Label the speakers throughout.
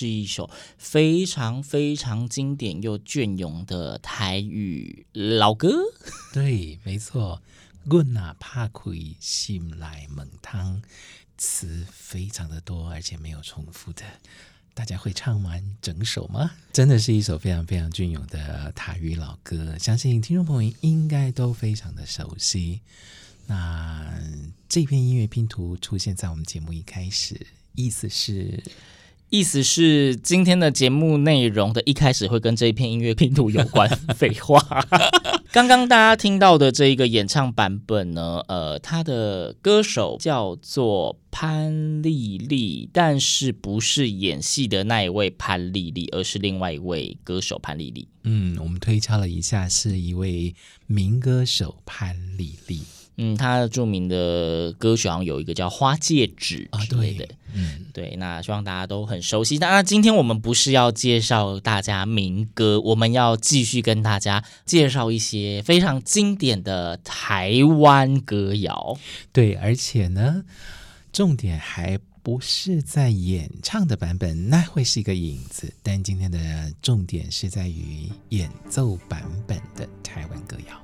Speaker 1: 是一首非常非常经典又隽永的台语老歌。
Speaker 2: 对，没错，阮哪怕开心来猛汤，词非常的多，而且没有重复的。大家会唱完整首吗？真的是一首非常非常隽永的台语老歌，相信听众朋友应该都非常的熟悉。那这篇音乐拼图出现在我们节目一开始，意思是。
Speaker 1: 意思是今天的节目内容的一开始会跟这一片音乐拼图有关。废话，刚刚大家听到的这一个演唱版本呢，呃，他的歌手叫做潘丽丽，但是不是演戏的那一位潘丽丽，而是另外一位歌手潘丽丽。
Speaker 2: 嗯，我们推敲了一下，是一位民歌手潘丽丽。
Speaker 1: 嗯，他著名的歌曲好像有一个叫《花戒指》之类的，嗯，对，那希望大家都很熟悉。当然，今天我们不是要介绍大家民歌，我们要继续跟大家介绍一些非常经典的台湾歌谣。
Speaker 2: 对，而且呢，重点还不是在演唱的版本，那会是一个影子。但今天的重点是在于演奏版本的台湾歌谣。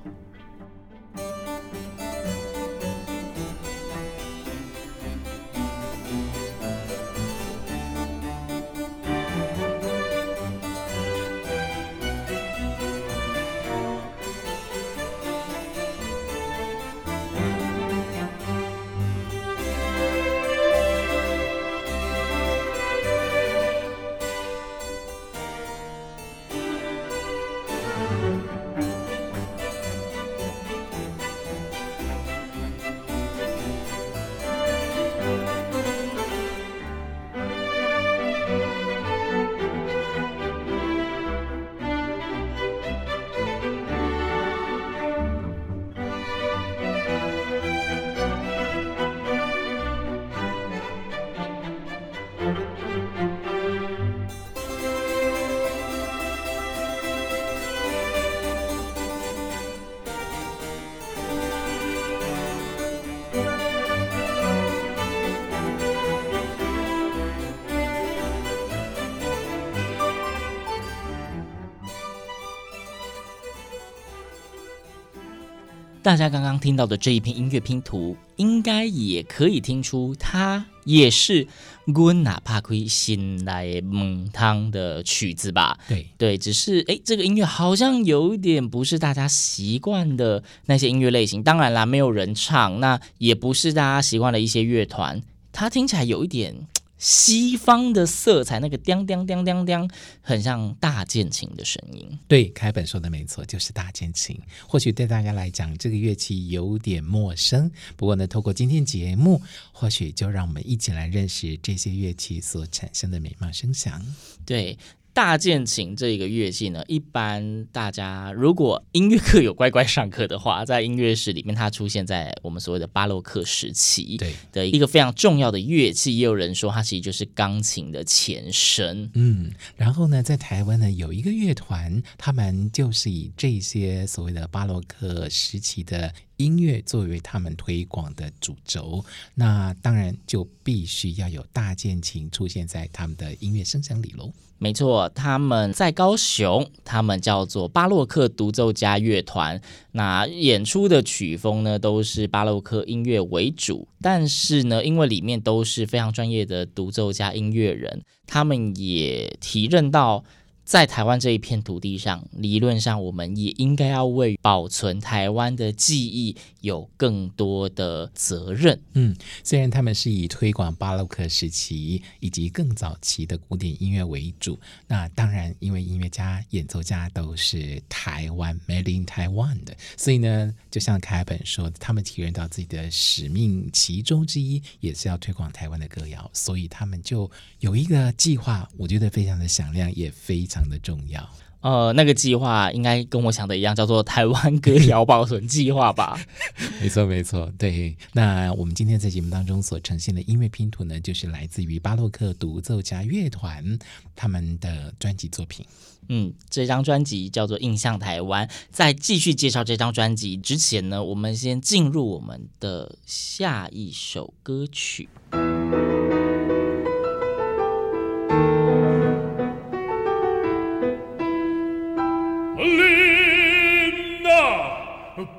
Speaker 1: 大家刚刚听到的这一篇音乐拼图，应该也可以听出，它也是《阮哪怕亏心来猛汤》的曲子吧？
Speaker 2: 对
Speaker 1: 对，只是哎，这个音乐好像有一点不是大家习惯的那些音乐类型。当然啦，没有人唱，那也不是大家习惯的一些乐团，它听起来有一点。西方的色彩，那个叮叮叮叮叮，很像大键琴的声音。
Speaker 2: 对，凯本说的没错，就是大键琴。或许对大家来讲，这个乐器有点陌生。不过呢，透过今天节目，或许就让我们一起来认识这些乐器所产生的美妙声响。
Speaker 1: 对。大键琴这个乐器呢，一般大家如果音乐课有乖乖上课的话，在音乐室里面，它出现在我们所谓的巴洛克时期，对的一个非常重要的乐器。也有人说它其实就是钢琴的前身。
Speaker 2: 嗯，然后呢，在台湾呢有一个乐团，他们就是以这些所谓的巴洛克时期的音乐作为他们推广的主轴，那当然就必须要有大键琴出现在他们的音乐声响里喽。
Speaker 1: 没错，他们在高雄，他们叫做巴洛克独奏家乐团。那演出的曲风呢，都是巴洛克音乐为主。但是呢，因为里面都是非常专业的独奏家音乐人，他们也提认到在台湾这一片土地上，理论上我们也应该要为保存台湾的记忆有更多的责任。
Speaker 2: 嗯，虽然他们是以推广巴洛克时期以及更早期的古典音乐为主，那当然，因为音乐家、演奏家都是台湾 Made in Taiwan 的，所以呢，就像凯本说，他们体认到自己的使命，其中之一也是要推广台湾的歌谣，所以他们就有一个计划，我觉得非常的响亮，也非常。非常的重要，
Speaker 1: 呃，那个计划应该跟我想的一样，叫做台湾歌谣保存计划吧？
Speaker 2: 没错，没错，对。那我们今天在节目当中所呈现的音乐拼图呢，就是来自于巴洛克独奏家乐团他们的专辑作品。
Speaker 1: 嗯，这张专辑叫做《印象台湾》。在继续介绍这张专辑之前呢，我们先进入我们的下一首歌曲。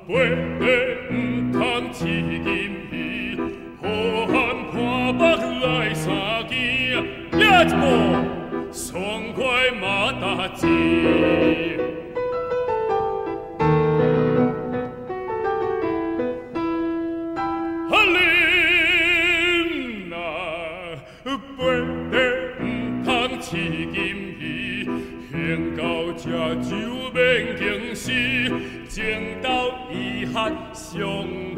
Speaker 2: pues.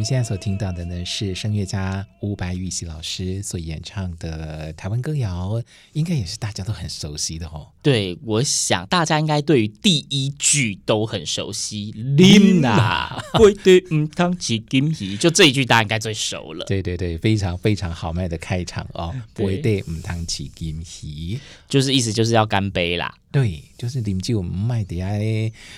Speaker 2: 们现在所听到的呢，是声乐家伍白玉溪老师所演唱的台湾歌谣，应该也是大家都很熟悉的哦。
Speaker 1: 对，我想大家应该对于第一句都很熟悉，啉啦，会对唔汤起金喜，就这一句大家应该最熟了。
Speaker 2: 对对对，非常非常豪迈的开场哦，不会对唔汤起金喜，
Speaker 1: 就是意思就是要干杯啦。
Speaker 2: 对，就是啉酒我们卖的呀，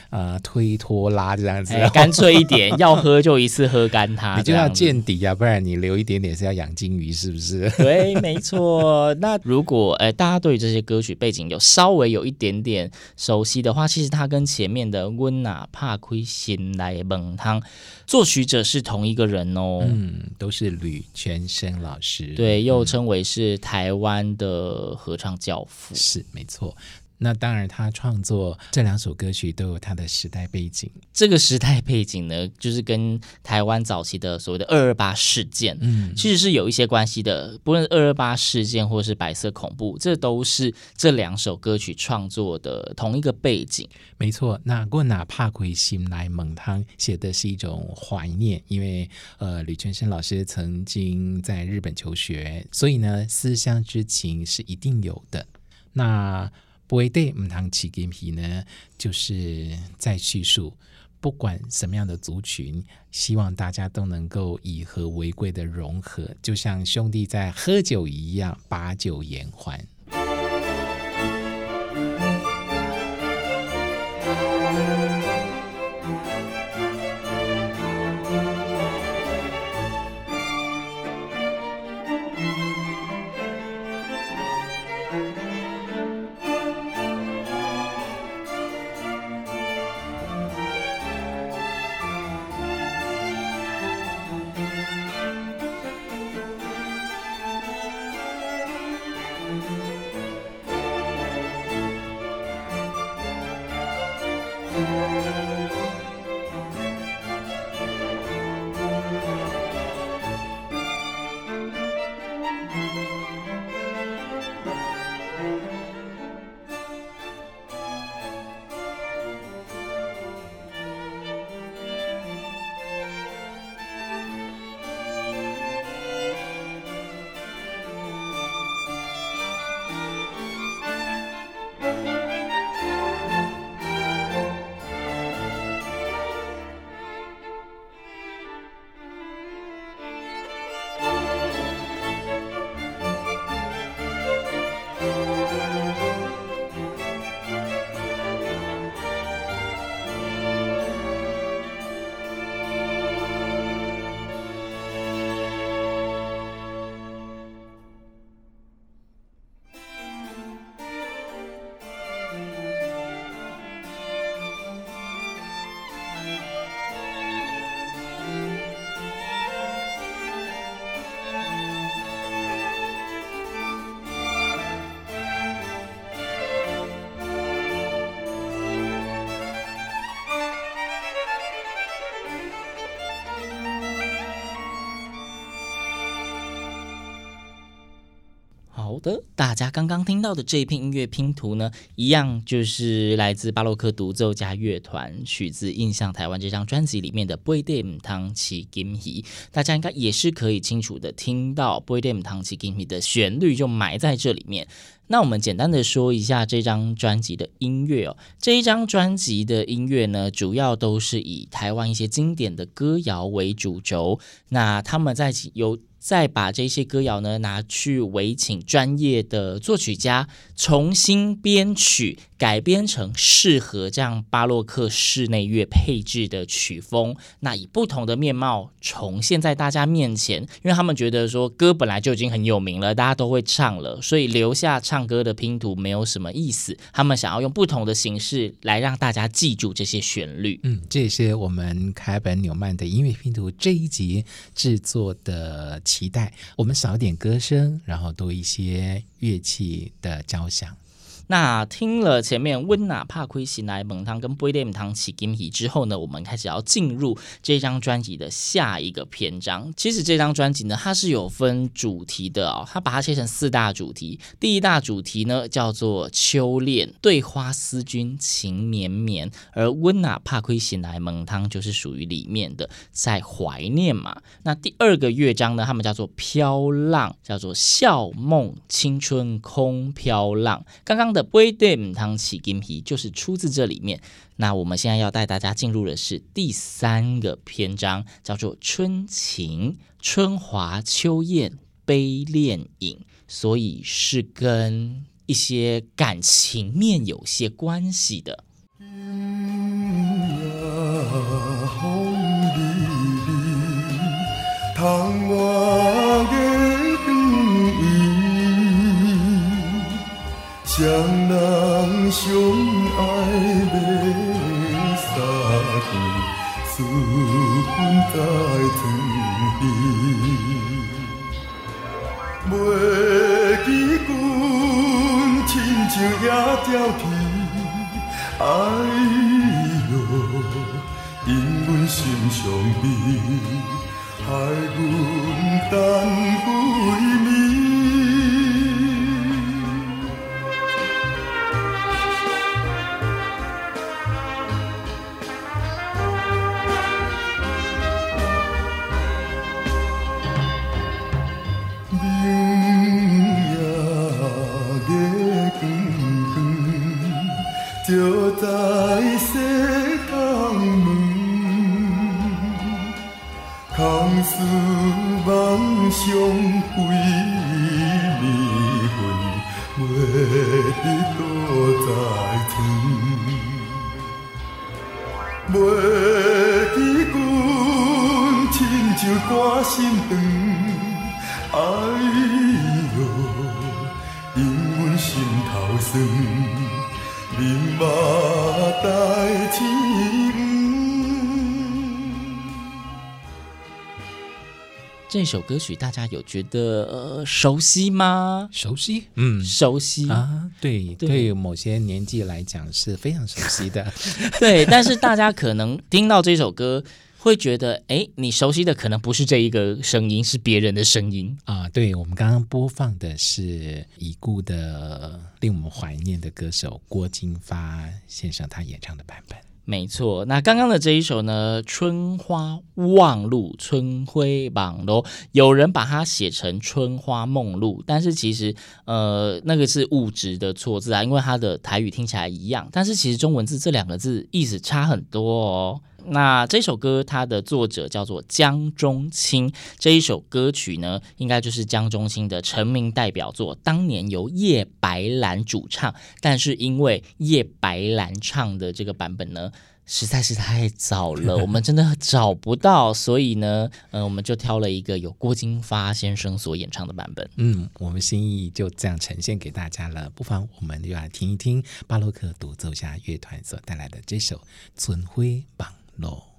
Speaker 2: 呃，推拖拉这样子，
Speaker 1: 欸，干脆一点，要喝就一次喝干它，
Speaker 2: 你就要见底啊，不然你留一点点是要养金鱼，是不是？
Speaker 1: 对，没错。那如果呃大家对这些歌曲背景有稍微有一点点熟悉的话，其实它跟前面的《温娜怕亏心来猛汤》作曲者是同一个人哦，
Speaker 2: 嗯，都是吕全生老师，
Speaker 1: 对，又称为是台湾的合唱教父，
Speaker 2: 是没错。那当然，他创作这两首歌曲都有他的时代背景。
Speaker 1: 这个时代背景呢，就是跟台湾早期的所谓的二二八事件，嗯，其实是有一些关系的。不论二二八事件或是白色恐怖，这都是这两首歌曲创作的同一个背景。
Speaker 2: 没错。那过哪拍开心来猛汤写的是一种怀念，因为呃，吕泉生老师曾经在日本求学，所以呢，思乡之情是一定有的。那不会对，唔通起金皮呢，就是在叙述，不管什么样的族群，希望大家都能够以和为贵的融合，就像兄弟在喝酒一样，把酒言
Speaker 1: 欢。的，大家刚刚听到的这一片音乐拼图呢，一样就是来自巴洛克独奏家乐团，取自《印象台湾》这张专辑里面的《杯底母汤饲金鱼》，大家应该也是可以清楚的听到《杯底母汤饲金鱼》的旋律就埋在这里面。那我们简单的说一下这张专辑的音乐哦，这一张专辑的音乐呢，主要都是以台湾一些经典的歌谣为主轴，那他们在由再把这些歌谣呢拿去委请专业的作曲家重新编曲，改编成适合这样巴洛克室内乐配置的曲风，那以不同的面貌重现在大家面前。因为他们觉得说歌本来就已经很有名了，大家都会唱了，所以留下唱歌的拼图没有什么意思。他们想要用不同的形式来让大家记住这些旋律。
Speaker 2: 嗯，这也是我们凯本纽曼的音乐拼图这一集制作的。期待我们少点歌声，然后多一些乐器的交响。
Speaker 1: 那听了前面温娜帕奎西来蒙汤跟杯底母汤起金鱼之后呢，我们开始要进入这张专辑的下一个篇章。其实这张专辑呢，它是有分主题的哦，它把它切成四大主题。第一大主题呢叫做秋恋，对花思君情绵绵，而温娜帕奎西来蒙汤就是属于里面的，在怀念嘛。那第二个乐章呢，他们叫做飘浪，叫做笑梦青春空飘浪。刚刚的。杯底汤起金皮就是出自这里面。那我们现在要带大家进入的是第三个篇章，叫做春情，春华秋艳悲恋影，所以是跟一些感情面有些关系的。
Speaker 3: 双人相爱要相见，思君在天边。袂记君亲像野貂皮，哎哟，因阮心伤悲，害阮等几暝。
Speaker 1: 这首歌曲大家有觉得、呃、熟悉吗？
Speaker 2: 熟悉，嗯，
Speaker 1: 熟悉
Speaker 2: 啊，对，对，对某些年纪来讲是非常熟悉的。
Speaker 1: 对，但是大家可能听到这首歌会觉得，哎，你熟悉的可能不是这一个声音，是别人的声音
Speaker 2: 啊。对，我们刚刚播放的是已故的、令我们怀念的歌手郭金发先生他演唱的版本。
Speaker 1: 没错，那刚刚的这一首呢，《春花望露》，春晖梦露，有人把它写成《春花梦露》，但是其实，呃，那个是误植的错字啊，因为它的台语听起来一样，但是其实中文字这两个字意思差很多哦。那这首歌它的作者叫做江中青，这一首歌曲呢，应该就是江中青的成名代表作。当年由叶白兰主唱，但是因为叶白兰唱的这个版本呢，实在是太早了，我们真的找不到，所以呢，嗯，我们就挑了一个由郭金发先生所演唱的版本。
Speaker 2: 嗯，我们心意就这样呈现给大家了。不妨我们就来听一听巴洛克独奏家乐团所带来的这首《春晖梦》。路。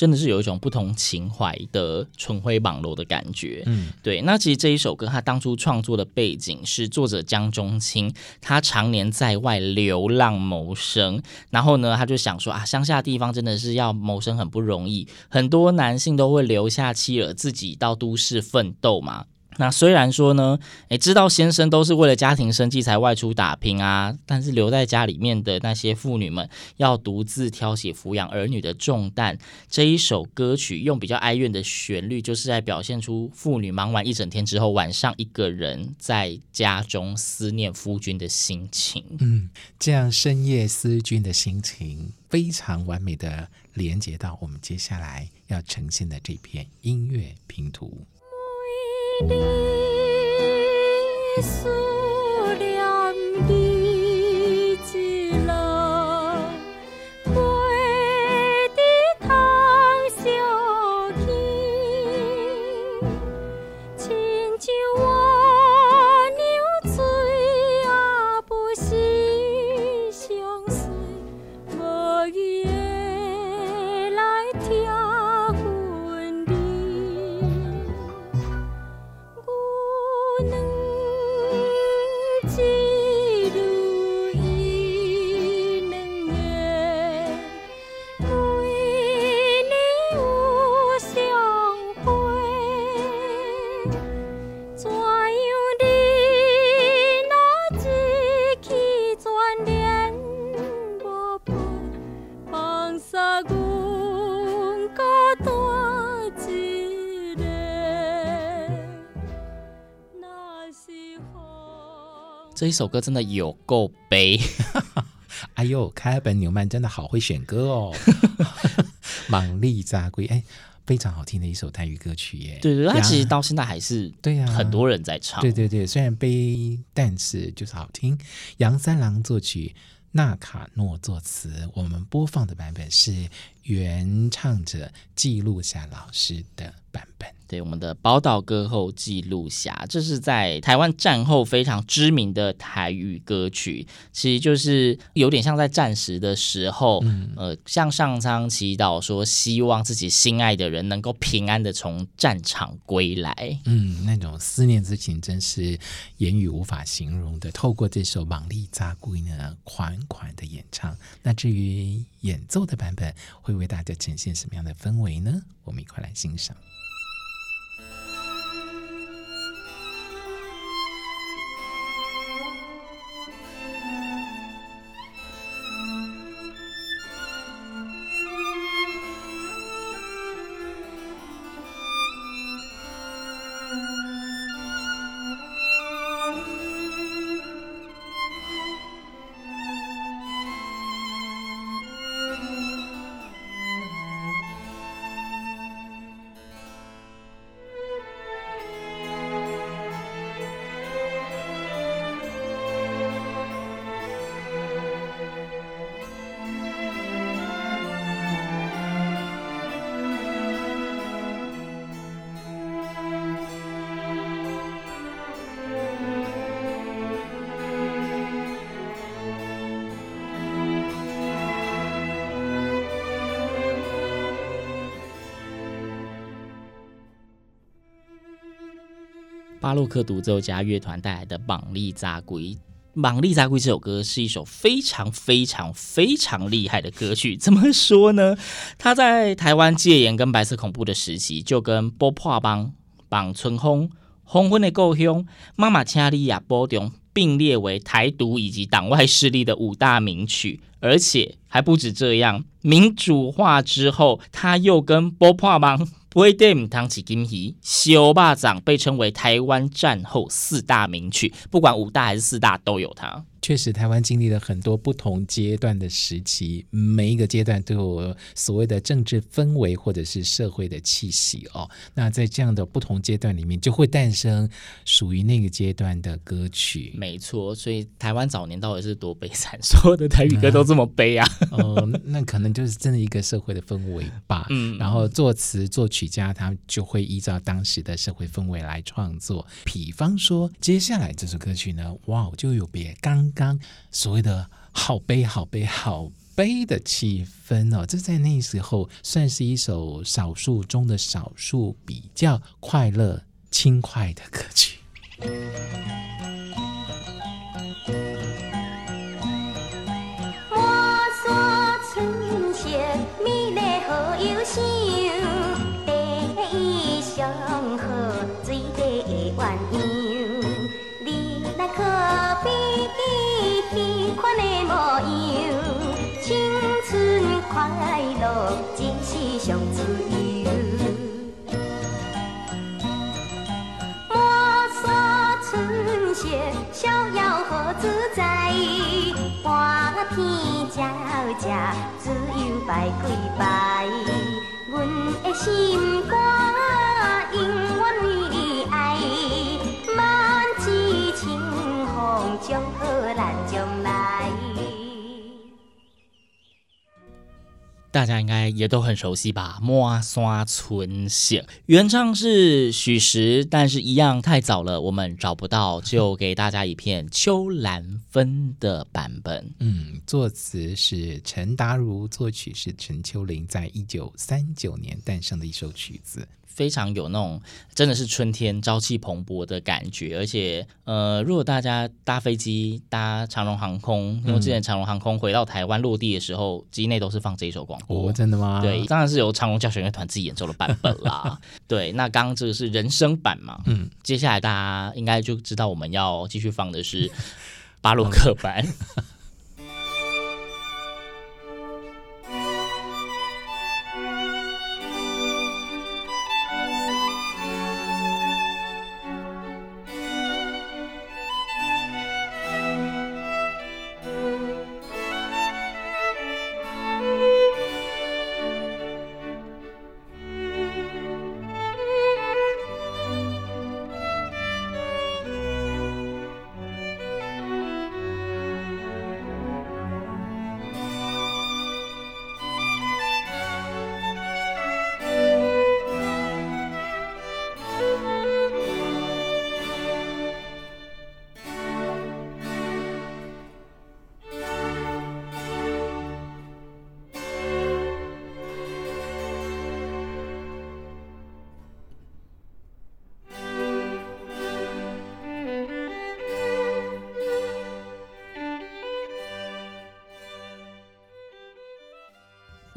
Speaker 1: 真的是有一种不同情怀的纯灰网络的感觉。
Speaker 2: 嗯，
Speaker 1: 对。那其实这一首歌，他当初创作的背景是作者江中青，他常年在外流浪谋生，然后呢，他就想说啊，乡下地方真的是要谋生很不容易，很多男性都会留下妻儿自己到都市奋斗嘛。那虽然说呢，诶，知道先生都是为了家庭生计才外出打拼啊，但是留在家里面的那些妇女们要独自挑起抚养儿女的重担。这一首歌曲用比较哀怨的旋律，就是在表现出妇女忙完一整天之后，晚上一个人在家中思念夫君的心情。
Speaker 2: 嗯，这样深夜思君的心情，非常完美的连接到我们接下来要呈现的这片音乐拼图。
Speaker 4: 你思念的。
Speaker 1: 这一首歌真的有够悲，
Speaker 2: 哎呦，凯尔本纽曼真的好会选歌哦，茻丽查归哎，非常好听的一首泰语歌曲耶。
Speaker 1: 对对，它其实到现在还是对呀，很多人在唱。
Speaker 2: 对对对，虽然悲，但是就是好听。杨三郎作曲，纳卡诺作词，我们播放的版本是原唱者记录下老师的版本。
Speaker 1: 对，我们的宝岛歌后记录下，这是在台湾战后非常知名的台语歌曲，其实就是有点像在战时的时候，嗯、呃，向上苍祈祷说，希望自己心爱的人能够平安的从战场归来。
Speaker 2: 嗯，那种思念之情真是言语无法形容的。透过这首《茻丽查归》呢，款款的演唱，那至于演奏的版本会为大家呈现什么样的氛围呢？我们一块来欣赏。
Speaker 1: 巴洛克独奏家乐团带来的《茻丽查归》，《茻丽查归》这首歌是一首非常非常非常厉害的歌曲。怎么说呢？他在台湾戒严跟白色恐怖的时期，就跟《波破帮》、《绑春风》、《黄昏的故乡》、《妈妈请你也保重》并列为台独以及党外势力的五大名曲，而且还不止这样，民主化之后，他又跟《波破邦》。不会对唔汤起金鱼，小巴掌被称为台湾战后四大名曲，不管五大还是四大都有它。
Speaker 2: 确实，台湾经历了很多不同阶段的时期，每一个阶段都有所谓的政治氛围或者是社会的气息哦。那在这样的不同阶段里面，就会诞生属于那个阶段的歌曲。
Speaker 1: 没错，所以台湾早年到底是多悲惨，所有的台语歌都这么悲啊？
Speaker 2: 哦、嗯呃，那可能就是真的一个社会的氛围吧。嗯，然后作词作曲家他就会依照当时的社会氛围来创作。比方说，接下来这首歌曲呢，哇，就有别刚。刚所谓的好悲好悲好悲的气氛哦。这在那时候算是一首少数中的少数，比较快乐、轻快的歌曲。
Speaker 5: 好看的模样，青春快乐，一时上自由。莫说春闲，逍遥何自在？花天酒地，自由摆几摆。阮的心肝。
Speaker 1: 大家应该也都很熟悉吧？《抹山村色》原唱是许石，但是一样太早了，我们找不到，就给大家一片秋兰芬的版本。
Speaker 2: 嗯，作词是陈达如，作曲是陈秋林，在一九三九年诞生的一首曲子。
Speaker 1: 非常有那种真的是春天朝气蓬勃的感觉，而且呃，如果大家搭飞机搭长荣航空，因为之前长荣航空回到台湾落地的时候，机内都是放这一首广播。
Speaker 2: 哦，真的吗？
Speaker 1: 对，当然是由长荣交响乐团自己演奏的版本啦。对，那刚刚这个是人声版嘛？嗯，接下来大家应该就知道我们要继续放的是 巴洛克版。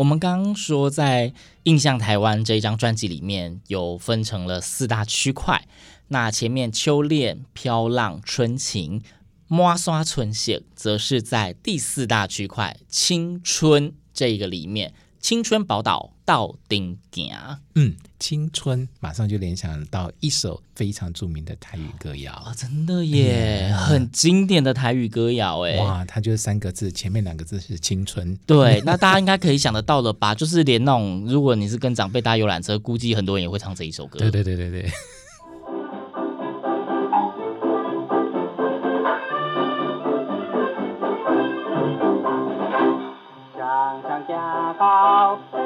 Speaker 1: 我们刚刚说，在《印象台湾》这一张专辑里面有分成了四大区块。那前面秋恋、飘浪、春情、抹山村色，则是在第四大区块青春这个里面。青春宝岛到顶行，
Speaker 2: 嗯，青春马上就联想到一首非常著名的台语歌谣。
Speaker 1: 啊、哦，真的耶，嗯、很经典的台语歌谣哎，
Speaker 2: 哇，它就是三个字，前面两个字是青春，
Speaker 1: 对，那大家应该可以想得到了吧？就是连那种如果你是跟长辈搭游览车，估计很多人也会唱这一首歌，
Speaker 2: 对对对对对。
Speaker 1: Cha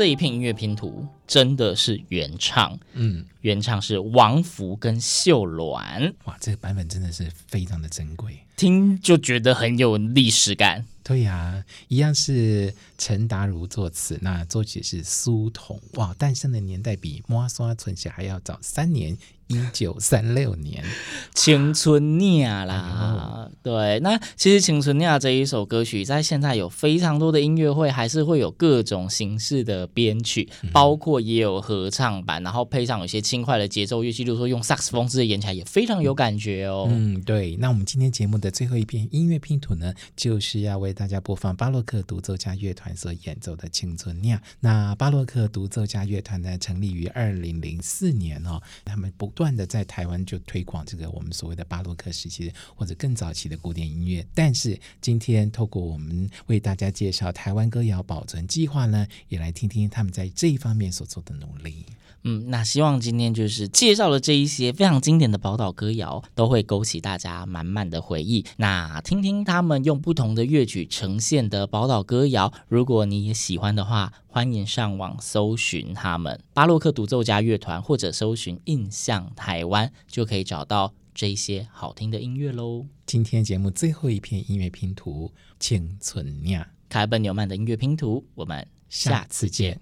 Speaker 1: 这一片音乐拼图真的是原唱，
Speaker 2: 嗯，
Speaker 1: 原唱是王福跟秀鸾，
Speaker 2: 哇，这个版本真的是非常的珍贵，
Speaker 1: 听就觉得很有历史感。
Speaker 2: 对呀、啊，一样是陈达如作词，那作曲是苏童。哇，诞生的年代比《摩刷春夏》还要早三年。一九三六年，
Speaker 1: 青春酿啦，哎、对，那其实青春酿这一首歌曲，在现在有非常多的音乐会，还是会有各种形式的编曲，嗯、包括也有合唱版，然后配上有些轻快的节奏乐器，比如说用萨克斯风之类演起来也非常有感觉哦。
Speaker 2: 嗯，对。那我们今天节目的最后一片音乐拼图呢，就是要为大家播放巴洛克独奏家乐团所演奏的青春酿。那巴洛克独奏家乐团呢，成立于二零零四年哦，他们不。不断的在台湾就推广这个我们所谓的巴洛克时期或者更早期的古典音乐，但是今天透过我们为大家介绍台湾歌谣保存计划呢，也来听听他们在这一方面所做的努力。
Speaker 1: 嗯，那希望今天就是介绍了这一些非常经典的宝岛歌谣，都会勾起大家满满的回忆。那听听他们用不同的乐曲呈现的宝岛歌谣，如果你也喜欢的话，欢迎上网搜寻他们巴洛克独奏家乐团，或者搜寻印象台湾，就可以找到这一些好听的音乐喽。
Speaker 2: 今天节目最后一篇音乐拼图《青春酿》，
Speaker 1: 凯本纽曼的音乐拼图，我们下次见。